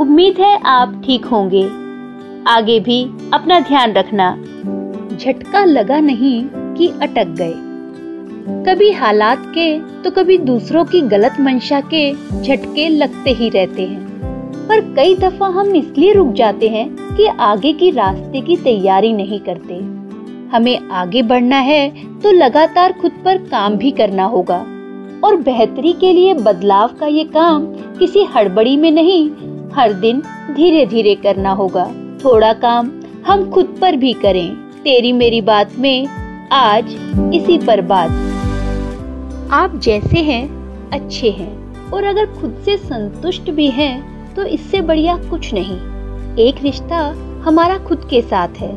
उम्मीद है आप ठीक होंगे। आगे भी अपना ध्यान रखना। झटका लगा नहीं कि अटक गए। कभी हालात के तो कभी दूसरों की गलत मंशा के झटके लगते ही रहते हैं। पर कई दफ़ा हम इसलिए रुक जाते हैं कि आगे की रास्ते की तैयारी नहीं करते। हमें आगे बढ़ना है तो लगातार खुद पर काम भी करना होगा। और बेहतरी के लिए बदलाव का ये काम किसी हड़बड़ी में नहीं हर दिन धीरे धीरे करना होगा। थोड़ा काम हम खुद पर भी करें। तेरी मेरी बात में आज इसी पर बात। आप जैसे हैं, अच्छे हैं, और अगर खुद से संतुष्ट भी हैं तो इससे बढ़िया कुछ नहीं। एक रिश्ता हमारा खुद के साथ है,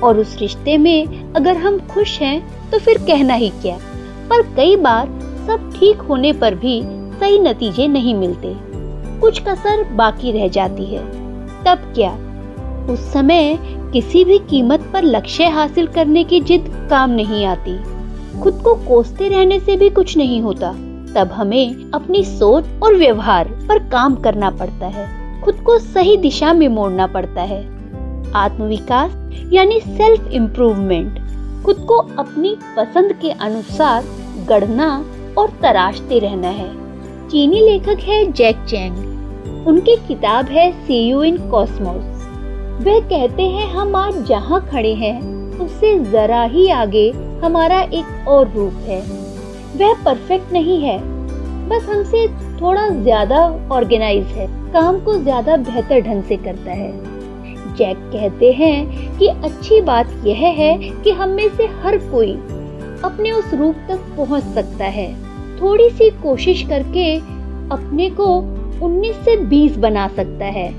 और उस रिश्ते में अगर हम खुश हैं तो फिर कहना ही क्या? पर कई बार सब ठीक होने पर भी सही नतीजे नहीं मिलते। कुछ कसर बाकी रह जाती है। तब क्या? उस समय किसी भी कीमत पर लक्ष्य हासिल करने की जिद काम नहीं आती। खुद को कोसते रहने से भी कुछ नहीं होता। तब हमें अपनी सोच और व्यवहार पर काम करना पड़ता है। खुद को सही दिशा में मोड़ना पड़ता है। आत्मविकास, यानी सेल्फ इम्प्रूवमेंट खुद को अपनी पसंद के अनुसार गढ़ना और तराशते रहना है। चीनी लेखक है जैक चैंग। उनकी किताब है सी यू इन कॉस्मोस वह कहते हैं, हम आज जहाँ खड़े हैं, उससे जरा ही आगे हमारा एक और रूप है। वह परफेक्ट नहीं है, बस हमसे थोड़ा ज़्यादा ऑर्गेनाइज है, काम को ज़्यादा बेहतर ढंग से करता है। जैक कहते हैं कि अच्छी बात यह है कि हम में से हर कोई अपने उस रूप तक पहुँच सकता है। थोड़ी सी कोशिश करके अपने को 19 से 20 बना सकता है।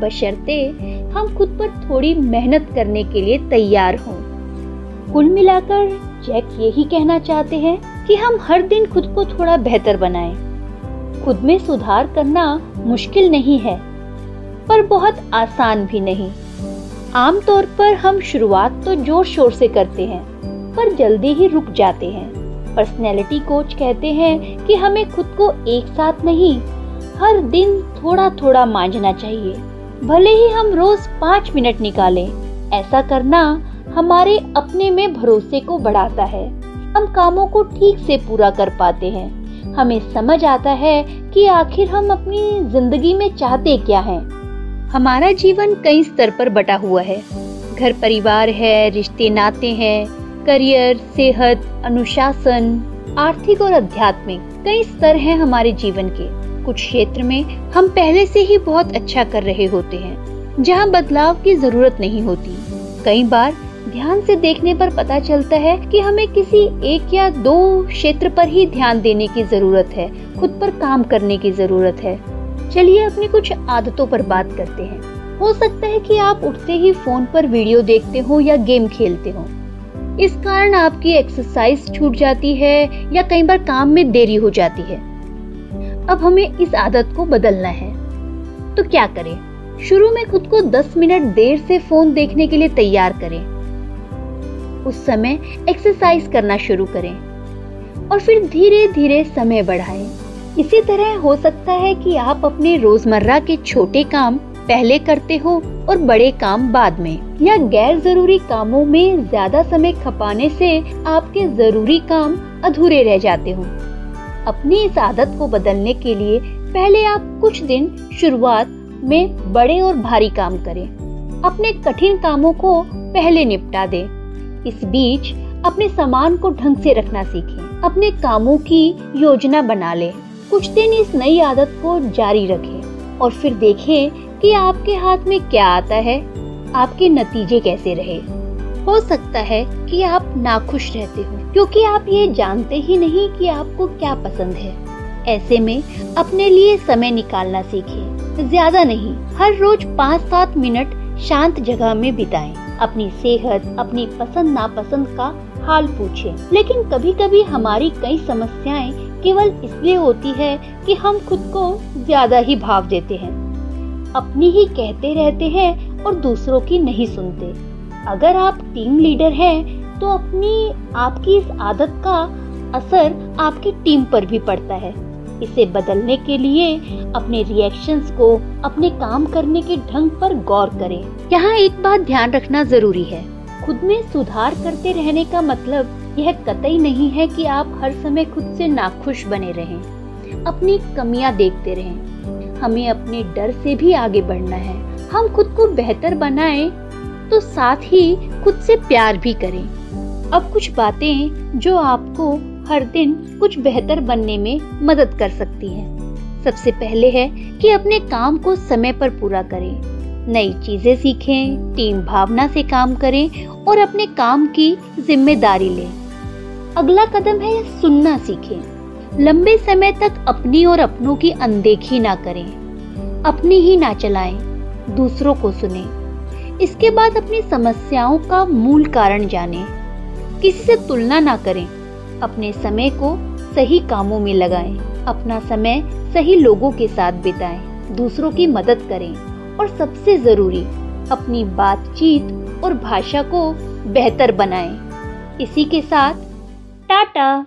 बशर्ते हम खुद पर थोड़ी मेहनत करने के लिए तैयार हों। कुल मिलाकर जैक यही कहना चाहते हैं कि हम हर दिन खुद को थोड़ा बेहतर बनाएँ। खुद में सुधार करना मुश्किल नहीं है, पर बहुत आसान भी नहीं। आमतौर पर हम शुरुआत तो ज़ोर शोर से करते हैं, पर जल्दी ही रुक जाते हैं। पर्सनैलिटी कोच कहते हैं कि हमें खुद को एक साथ नहीं हर दिन थोड़ा थोड़ा मांझना चाहिए। भले ही हम रोज पाँच मिनट निकालें, ऐसा करना हमारे अपने में भरोसे को बढ़ाता है। हम कामों को ठीक से पूरा कर पाते हैं। हमें समझ आता है कि आखिर हम अपनी ज़िंदगी में चाहते क्या हैं। हमारा जीवन कई स्तर पर बटा हुआ है। घर परिवार है, रिश्ते नाते हैं, करियर, सेहत, अनुशासन, आर्थिक और आध्यात्मिक कई स्तर हैं हमारे जीवन के। कुछ क्षेत्र में हम पहले से ही बहुत अच्छा कर रहे होते हैं, जहाँ बदलाव की ज़रूरत नहीं होती। कई बार ध्यान से देखने पर पता चलता है कि हमें किसी एक या दो क्षेत्र पर ही ध्यान देने की ज़रूरत है, खुद पर काम करने की ज़रूरत है। चलिए अपनी कुछ आदतों पर बात करते हैं। हो सकता है कि आप उठते ही फ़ोन पर वीडियो देखते हो या गेम खेलते हो। इस कारण आपकी एक्सरसाइज छूट जाती है या कई बार काम में देरी हो जाती है। अब हमें इस आदत को बदलना है। तो क्या करें? शुरू में खुद को 10 मिनट देर से फ़ोन देखने के लिए तैयार करें। उस समय एक्सरसाइज करना शुरू करें और फिर धीरे धीरे समय बढ़ाएँ। इसी तरह हो सकता है कि आप अपने रोज़मर्रा के छोटे काम पहले करते हो और बड़े काम बाद में, या गैर ज़रूरी कामों में ज़्यादा समय खपाने से आपके ज़रूरी काम अधूरे रह जाते हो। अपनी इस आदत को बदलने के लिए पहले आप कुछ दिन शुरुआत में बड़े और भारी काम करें। अपने कठिन कामों को पहले निपटा दें। इस बीच अपने सामान को ढंग से रखना सीखें। अपने कामों की योजना बना लें। कुछ दिन इस नई आदत को जारी रखें और फिर देखें कि आपके हाथ में क्या आता है। आपके नतीजे कैसे रहे। हो सकता है कि आप नाखुश रहते हो, क्योंकि आप ये जानते ही नहीं कि आपको क्या पसंद है। ऐसे में अपने लिए समय निकालना सीखें ज़्यादा नहीं, हर रोज पाँच सात मिनट शांत जगह में बिताएँ। अपनी सेहत, अपनी पसंद नापसंद का हाल पूछे। लेकिन कभी कभी हमारी कई समस्याएँ केवल इसलिए होती है कि हम खुद को ज़्यादा ही भाव देते हैं। अपनी ही कहते रहते हैं और दूसरों की नहीं सुनते। अगर आप टीम लीडर हैं तो अपनी, आपकी इस आदत का असर आपकी टीम पर भी पड़ता है। इसे बदलने के लिए अपने रिएक्शंस को अपने काम करने के ढंग पर गौर करें। यहाँ एक बात ध्यान रखना ज़रूरी है। खुद में सुधार करते रहने का मतलब यह कतई नहीं है कि आप हर समय खुद से नाखुश बने रहें। अपनी कमियाँ देखते रहें। हमें अपने डर से भी आगे बढ़ना है। हम खुद को बेहतर बनाएँ तो साथ ही खुद से प्यार भी करें। अब कुछ बातें जो आपको हर दिन कुछ बेहतर बनने में मदद कर सकती हैं। सबसे पहले है कि अपने काम को समय पर पूरा करें। नई चीज़ें सीखें, टीम भावना से काम करें और अपने काम की ज़िम्मेदारी लें। अगला कदम है सुनना सीखें। लंबे समय तक अपनी और अपनों की अनदेखी ना करें। अपनी ही ना चलाएँ, दूसरों को सुने। इसके बाद अपनी समस्याओं का मूल कारण जानें। किसी से तुलना ना करें। अपने समय को सही कामों में लगाएँ, अपना समय सही लोगों के साथ बिताएँ, दूसरों की मदद करें। और सबसे ज़रूरी अपनी बातचीत और भाषा को बेहतर बनाएँ। इसी के साथ टाटा!